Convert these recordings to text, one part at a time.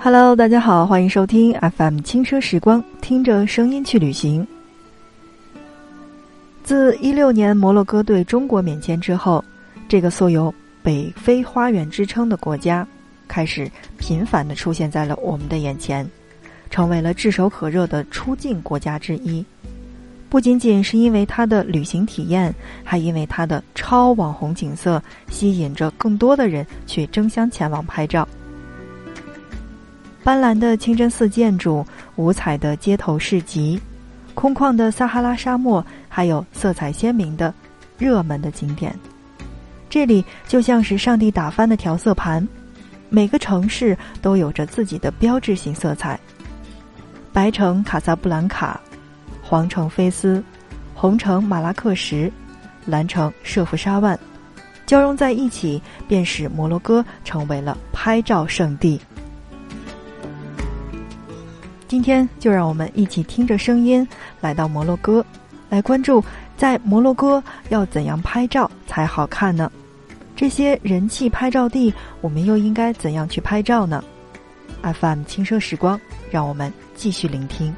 Hello，大家好，欢迎收听 FM 轻奢时光，听着声音去旅行。自一六年摩洛哥对中国免签之后，这个素有“北非花园”之称的国家，开始频繁的出现在了我们的眼前，成为了炙手可热的出境国家之一。不仅仅是因为它的旅行体验，还因为它的超网红景色，吸引着更多的人去争相前往拍照。斑斓的清真寺建筑，五彩的街头市集，空旷的撒哈拉沙漠，还有色彩鲜明的热门的景点，这里就像是上帝打翻的调色盘，每个城市都有着自己的标志性色彩。白城卡萨布兰卡，黄城菲斯，红城马拉克什，蓝城舍夫沙万，交融在一起，便使摩洛哥成为了拍照圣地。今天就让我们一起听着声音来到摩洛哥，来关注在摩洛哥要怎样拍照才好看呢？这些人气拍照地，我们又应该怎样去拍照呢？FM 轻奢时光，让我们继续聆听。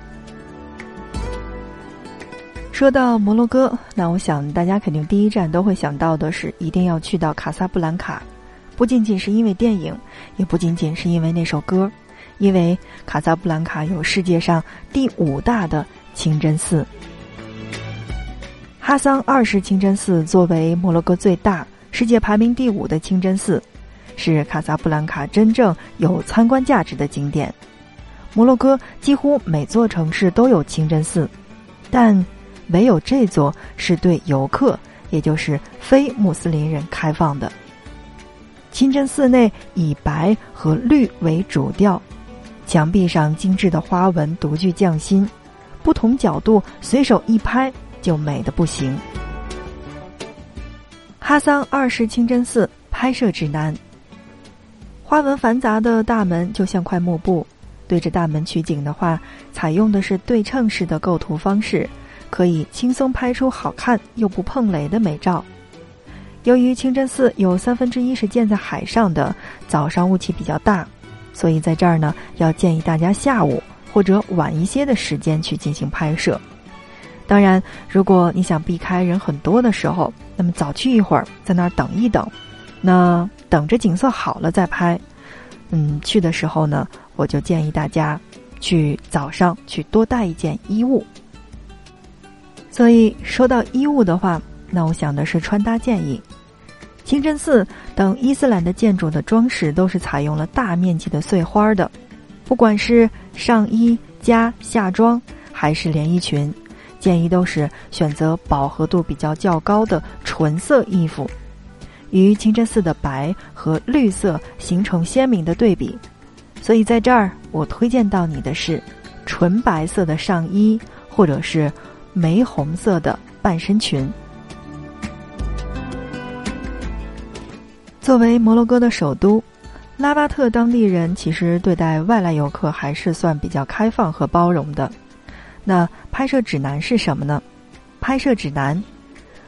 说到摩洛哥，那我想大家肯定第一站都会想到的是一定要去到卡萨布兰卡，不仅仅是因为电影，也不仅仅是因为那首歌。因为卡萨布兰卡有世界上第五大的清真寺，哈桑二世清真寺作为摩洛哥最大、世界排名第五的清真寺，是卡萨布兰卡真正有参观价值的景点。摩洛哥几乎每座城市都有清真寺，但唯有这座是对游客，也就是非穆斯林人开放的。清真寺内以白和绿为主调。墙壁上精致的花纹独具匠心，不同角度随手一拍就美的不行。哈桑二世清真寺拍摄指南：花纹繁杂的大门就像块幕布，对着大门取景的话，采用的是对称式的构图方式，可以轻松拍出好看又不碰雷的美照。由于清真寺有三分之一是建在海上的，早上雾气比较大。所以在这儿呢，要建议大家下午或者晚一些的时间去进行拍摄。当然，如果你想避开人很多的时候，那么早去一会儿，在那儿等一等，那等着景色好了再拍。嗯，去的时候呢，我就建议大家去早上去多带一件衣物。所以说到衣物的话，那我想的是穿搭建议。清真寺等伊斯兰的建筑的装饰都是采用了大面积的碎花的，不管是上衣加下装还是连衣裙，建议都是选择饱和度比较较高的纯色衣服，与清真寺的白和绿色形成鲜明的对比。所以在这儿，我推荐到你的是纯白色的上衣，或者是玫红色的半身裙。作为摩洛哥的首都，拉巴特当地人其实对待外来游客还是算比较开放和包容的。那拍摄指南是什么呢？拍摄指南：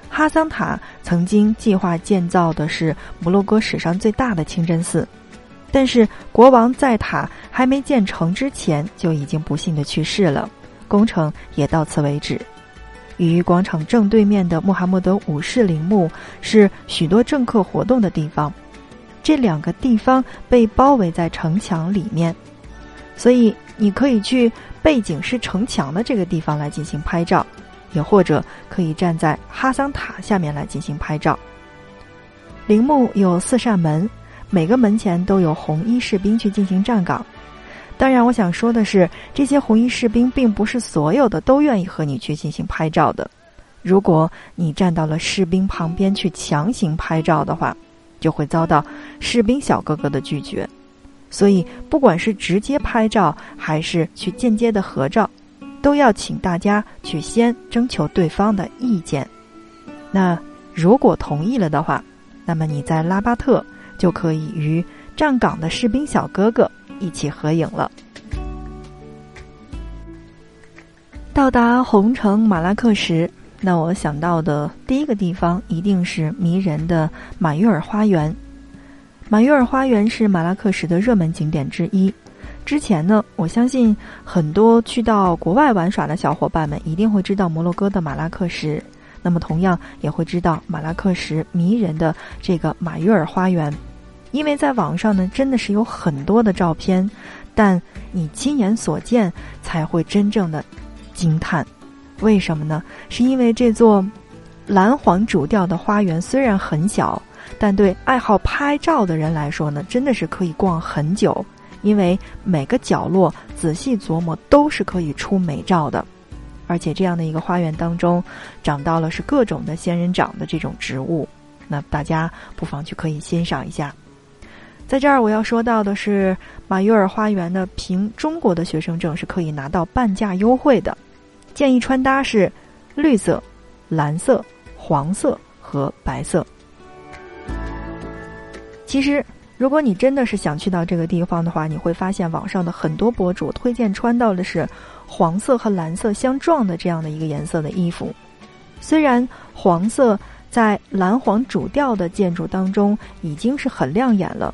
哈桑塔曾经计划建造的是摩洛哥史上最大的清真寺，但是国王在塔还没建成之前就已经不幸的去世了，工程也到此为止。与广场正对面的穆罕默德五世陵墓是许多政客活动的地方，这两个地方被包围在城墙里面，所以你可以去背景是城墙的这个地方来进行拍照，也或者可以站在哈桑塔下面来进行拍照。陵墓有四扇门，每个门前都有红衣士兵去进行站岗。当然，我想说的是，这些红衣士兵并不是所有的都愿意和你去进行拍照的。如果你站到了士兵旁边去强行拍照的话，就会遭到士兵小哥哥的拒绝。所以，不管是直接拍照还是去间接的合照，都要请大家去先征求对方的意见。那如果同意了的话，那么你在拉巴特就可以与站岗的士兵小哥哥。一起合影了。到达红城马拉克什，那我想到的第一个地方一定是迷人的马约尔花园。马约尔花园是马拉克什的热门景点之一，之前呢，我相信很多去到国外玩耍的小伙伴们一定会知道摩洛哥的马拉克什，那么同样也会知道马拉克什迷人的这个马约尔花园，因为在网上呢真的是有很多的照片，但你亲眼所见才会真正的惊叹。为什么呢？是因为这座蓝黄主调的花园虽然很小，但对爱好拍照的人来说呢，真的是可以逛很久。因为每个角落仔细琢磨都是可以出美照的，而且这样的一个花园当中，长到了是各种的仙人掌的这种植物，那大家不妨去可以欣赏一下。在这儿我要说到的是，马约尔花园的，凭中国的学生证是可以拿到半价优惠的，建议穿搭是绿色、蓝色、黄色和白色。其实。如果你真的是想去到这个地方的话，你会发现网上的很多博主推荐穿到的是黄色和蓝色相撞的这样的一个颜色的衣服。虽然黄色在蓝黄主调的建筑当中已经是很亮眼了，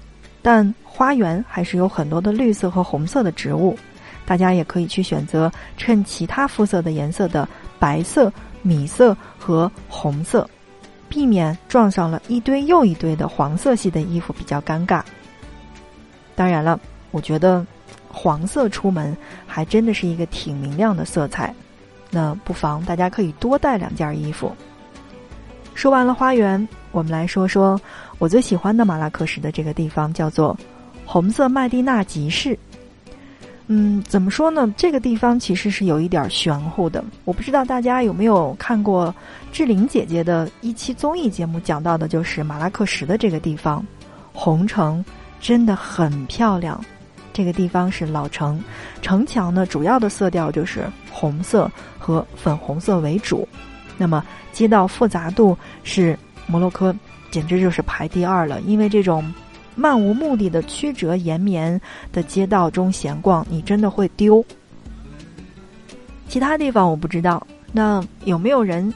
但花园还是有很多的绿色和红色的植物。大家也可以去选择衬其他肤色的颜色的白色、米色和红色。避免撞上了一堆又一堆的黄色系的衣服比较尴尬。当然了，我觉得黄色出门还真的是一个挺明亮的色彩，那不妨大家可以多带两件衣服。说完了花园，我们来说说我最喜欢的马拉克什的这个地方，叫做红色麦地那集市。嗯，怎么说呢？这个地方其实是有一点玄乎的。我不知道大家有没有看过志玲姐姐的一期综艺节目，讲到的就是马拉克什的这个地方。红城真的很漂亮，这个地方是老城，城墙呢主要的色调就是红色和粉红色为主。那么街道复杂度是摩洛哥简直就是排第二了，因为这种。漫无目的的曲折延绵的街道中闲逛，你真的会丢。其他地方我不知道，那有没有人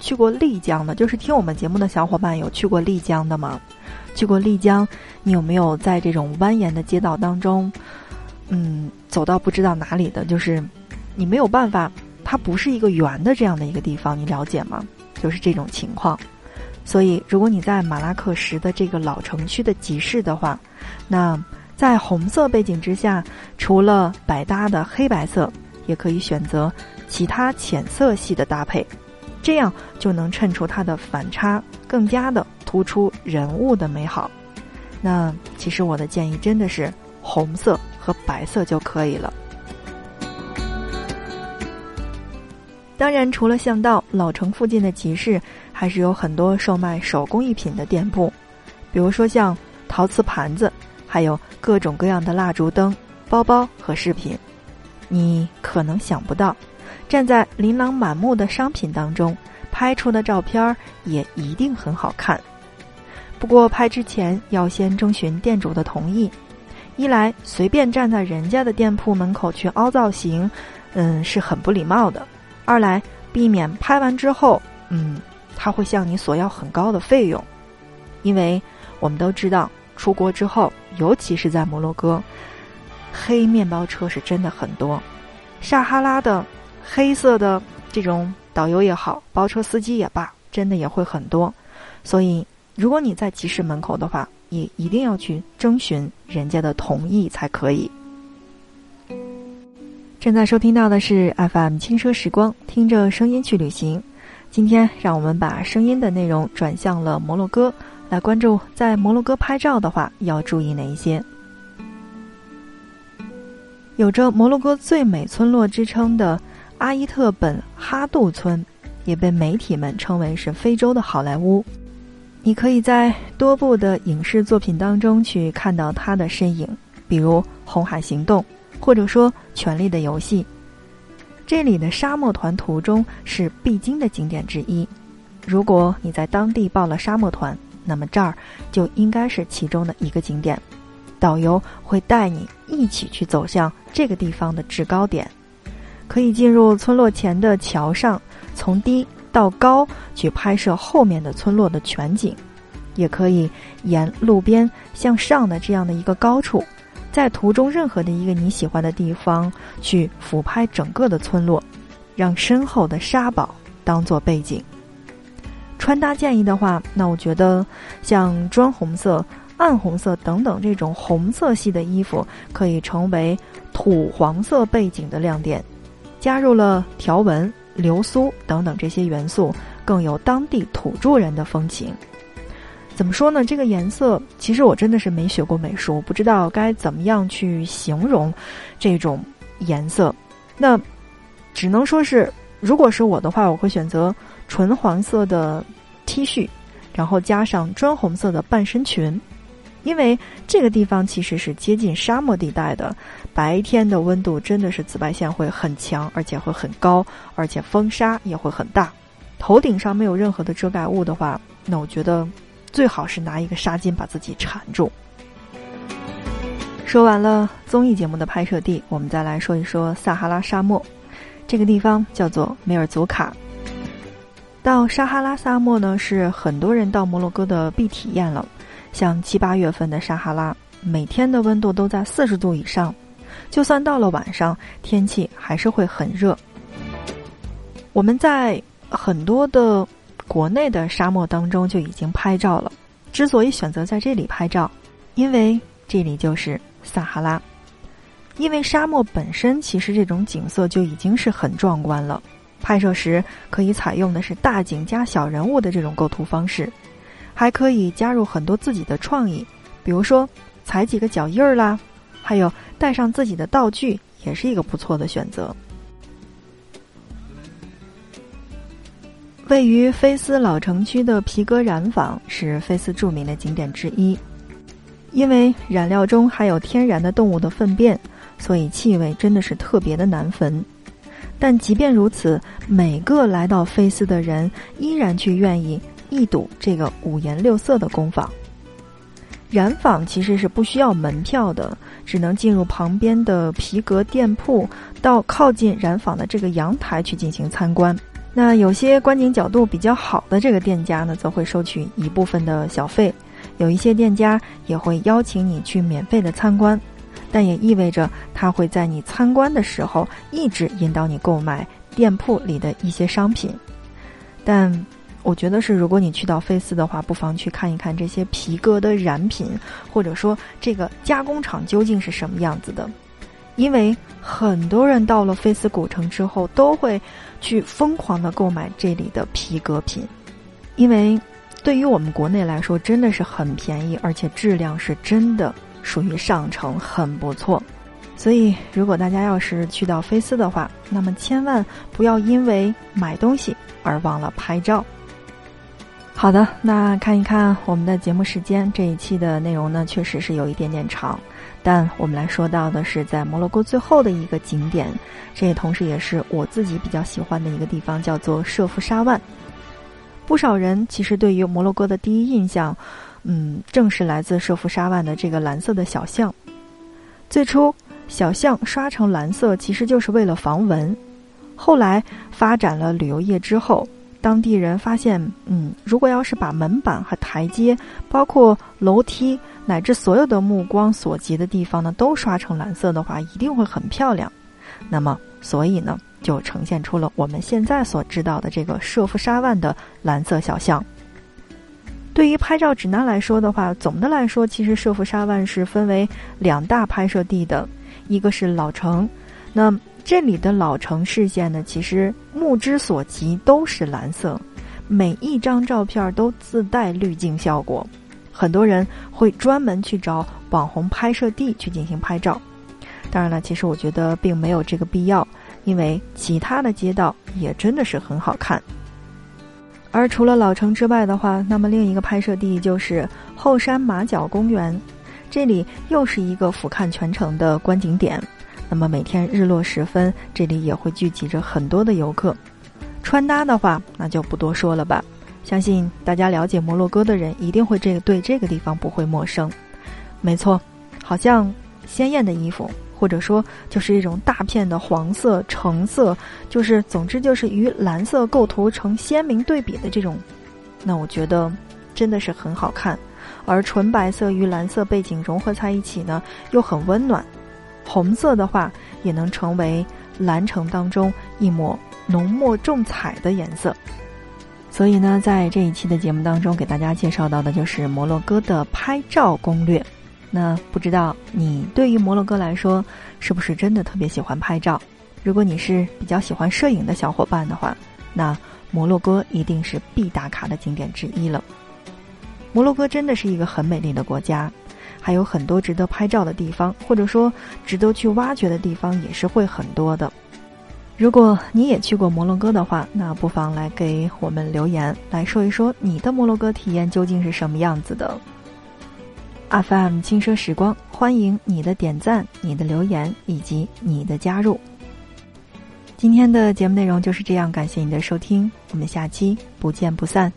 去过丽江的？就是听我们节目的小伙伴有去过丽江的吗？去过丽江，你有没有在这种蜿蜒的街道当中，嗯，走到不知道哪里的？就是你没有办法，它不是一个圆的这样的一个地方，你了解吗？就是这种情况。所以，如果你在马拉克什的这个老城区的集市的话，那在红色背景之下，除了百搭的黑白色，也可以选择其他浅色系的搭配，这样就能衬出它的反差，更加的突出人物的美好。那其实我的建议真的是红色和白色就可以了。当然，除了巷道，老城附近的集市。还是有很多售卖手工艺品的店铺，比如说像陶瓷盘子，还有各种各样的蜡烛灯、包包和饰品。你可能想不到，站在琳琅满目的商品当中拍出的照片也一定很好看。不过拍之前要先征询店主的同意，一来随便站在人家的店铺门口去凹造型，嗯，是很不礼貌的；二来避免拍完之后，嗯。他会向你索要很高的费用，因为我们都知道，出国之后，尤其是在摩洛哥，黑面包车是真的很多。撒哈拉的黑色的这种导游也好，包车司机也罢，真的也会很多。所以，如果你在集市门口的话，也一定要去征询人家的同意才可以。正在收听到的是 FM 轻奢时光，听着声音去旅行。今天，让我们把声音的内容转向了摩洛哥，来关注在摩洛哥拍照的话要注意哪一些。有着摩洛哥最美村落之称的阿伊特本哈杜村，也被媒体们称为是非洲的好莱坞。你可以在多部的影视作品当中去看到他的身影，比如《红海行动》，或者说《权力的游戏》。这里的沙漠团途中是必经的景点之一。如果你在当地报了沙漠团，那么这儿就应该是其中的一个景点。导游会带你一起去走向这个地方的制高点，可以进入村落前的桥上，从低到高去拍摄后面的村落的全景；也可以沿路边向上的这样的一个高处，在图中任何的一个你喜欢的地方去俯拍整个的村落，让身后的沙堡当做背景。穿搭建议的话，那我觉得像砖红色、暗红色等等这种红色系的衣服可以成为土黄色背景的亮点，加入了条纹、流苏等等这些元素，更有当地土著人的风情。怎么说呢？这个颜色其实我真的是没学过美术，不知道该怎么样去形容这种颜色。那只能说是，如果是我的话，我会选择纯黄色的 T 恤，然后加上砖红色的半身裙，因为这个地方其实是接近沙漠地带的，白天的温度真的是紫外线会很强，而且会很高，而且风沙也会很大。头顶上没有任何的遮盖物的话，那我觉得。最好是拿一个纱巾把自己缠住。说完了综艺节目的拍摄地，我们再来说一说撒哈拉沙漠。这个地方叫做梅尔祖卡。到撒哈拉沙漠呢，是很多人到摩洛哥的必体验了。像七八月份的撒哈拉，每天的温度都在四十度以上，就算到了晚上，天气还是会很热。我们在很多的。国内的沙漠当中就已经拍照了。之所以选择在这里拍照，因为这里就是撒哈拉。因为沙漠本身其实这种景色就已经是很壮观了。拍摄时可以采用的是大景加小人物的这种构图方式，还可以加入很多自己的创意，比如说踩几个脚印儿啦，还有带上自己的道具，也是一个不错的选择。位于菲斯老城区的皮革染坊是菲斯著名的景点之一，因为染料中含有天然的动物的粪便，所以气味真的是特别的难闻。但即便如此，每个来到菲斯的人依然去愿意一睹这个五颜六色的工坊。染坊其实是不需要门票的，只能进入旁边的皮革店铺，到靠近染坊的这个阳台去进行参观。那有些观景角度比较好的这个店家呢，则会收取一部分的小费；有一些店家也会邀请你去免费的参观，但也意味着他会在你参观的时候一直引导你购买店铺里的一些商品。但我觉得是，如果你去到菲斯的话，不妨去看一看这些皮革的染品，或者说这个加工厂究竟是什么样子的。因为很多人到了菲斯古城之后，都会去疯狂的购买这里的皮革品，因为对于我们国内来说，真的是很便宜，而且质量是真的属于上乘，很不错。所以，如果大家要是去到菲斯的话，那么千万不要因为买东西而忘了拍照。好的，那看一看我们的节目时间，这一期的内容呢，确实是有一点点长。但我们来说到的是在摩洛哥最后的一个景点，这也同时也是我自己比较喜欢的一个地方，叫做舍夫沙万。不少人其实对于摩洛哥的第一印象，嗯，正是来自舍夫沙万的这个蓝色的小巷。最初，小巷刷成蓝色其实就是为了防蚊。后来发展了旅游业之后，当地人发现，嗯，如果要是把门板和台阶，包括楼梯。乃至所有的目光所及的地方呢，都刷成蓝色的话，一定会很漂亮。那么，所以呢，就呈现出了我们现在所知道的这个舍夫沙万的蓝色小巷。对于拍照指南来说的话，总的来说，其实舍夫沙万是分为两大拍摄地的，一个是老城。那这里的老城视线呢，其实目之所及都是蓝色，每一张照片都自带滤镜效果。很多人会专门去找网红拍摄地去进行拍照，当然了，其实我觉得并没有这个必要，因为其他的街道也真的是很好看。而除了老城之外的话，那么另一个拍摄地就是后山马角公园，这里又是一个俯瞰全城的观景点。那么每天日落时分，这里也会聚集着很多的游客。穿搭的话，那就不多说了吧。相信大家了解摩洛哥的人一定会这个对这个地方不会陌生。没错，好像鲜艳的衣服，或者说就是一种大片的黄色、橙色，就是总之就是与蓝色构图成鲜明对比的这种，那我觉得真的是很好看。而纯白色与蓝色背景融合在一起呢，又很温暖。红色的话，也能成为蓝城当中一抹浓墨重彩的颜色。所以呢，在这一期的节目当中，给大家介绍到的就是摩洛哥的拍照攻略。那不知道你对于摩洛哥来说，是不是真的特别喜欢拍照？如果你是比较喜欢摄影的小伙伴的话，那摩洛哥一定是必打卡的景点之一了。摩洛哥真的是一个很美丽的国家，还有很多值得拍照的地方，或者说值得去挖掘的地方也是会很多的。如果你也去过摩洛哥的话，那不妨来给我们留言，来说一说你的摩洛哥体验究竟是什么样子的。FM 轻奢时光，欢迎你的点赞、你的留言以及你的加入。今天的节目内容就是这样，感谢你的收听，我们下期不见不散。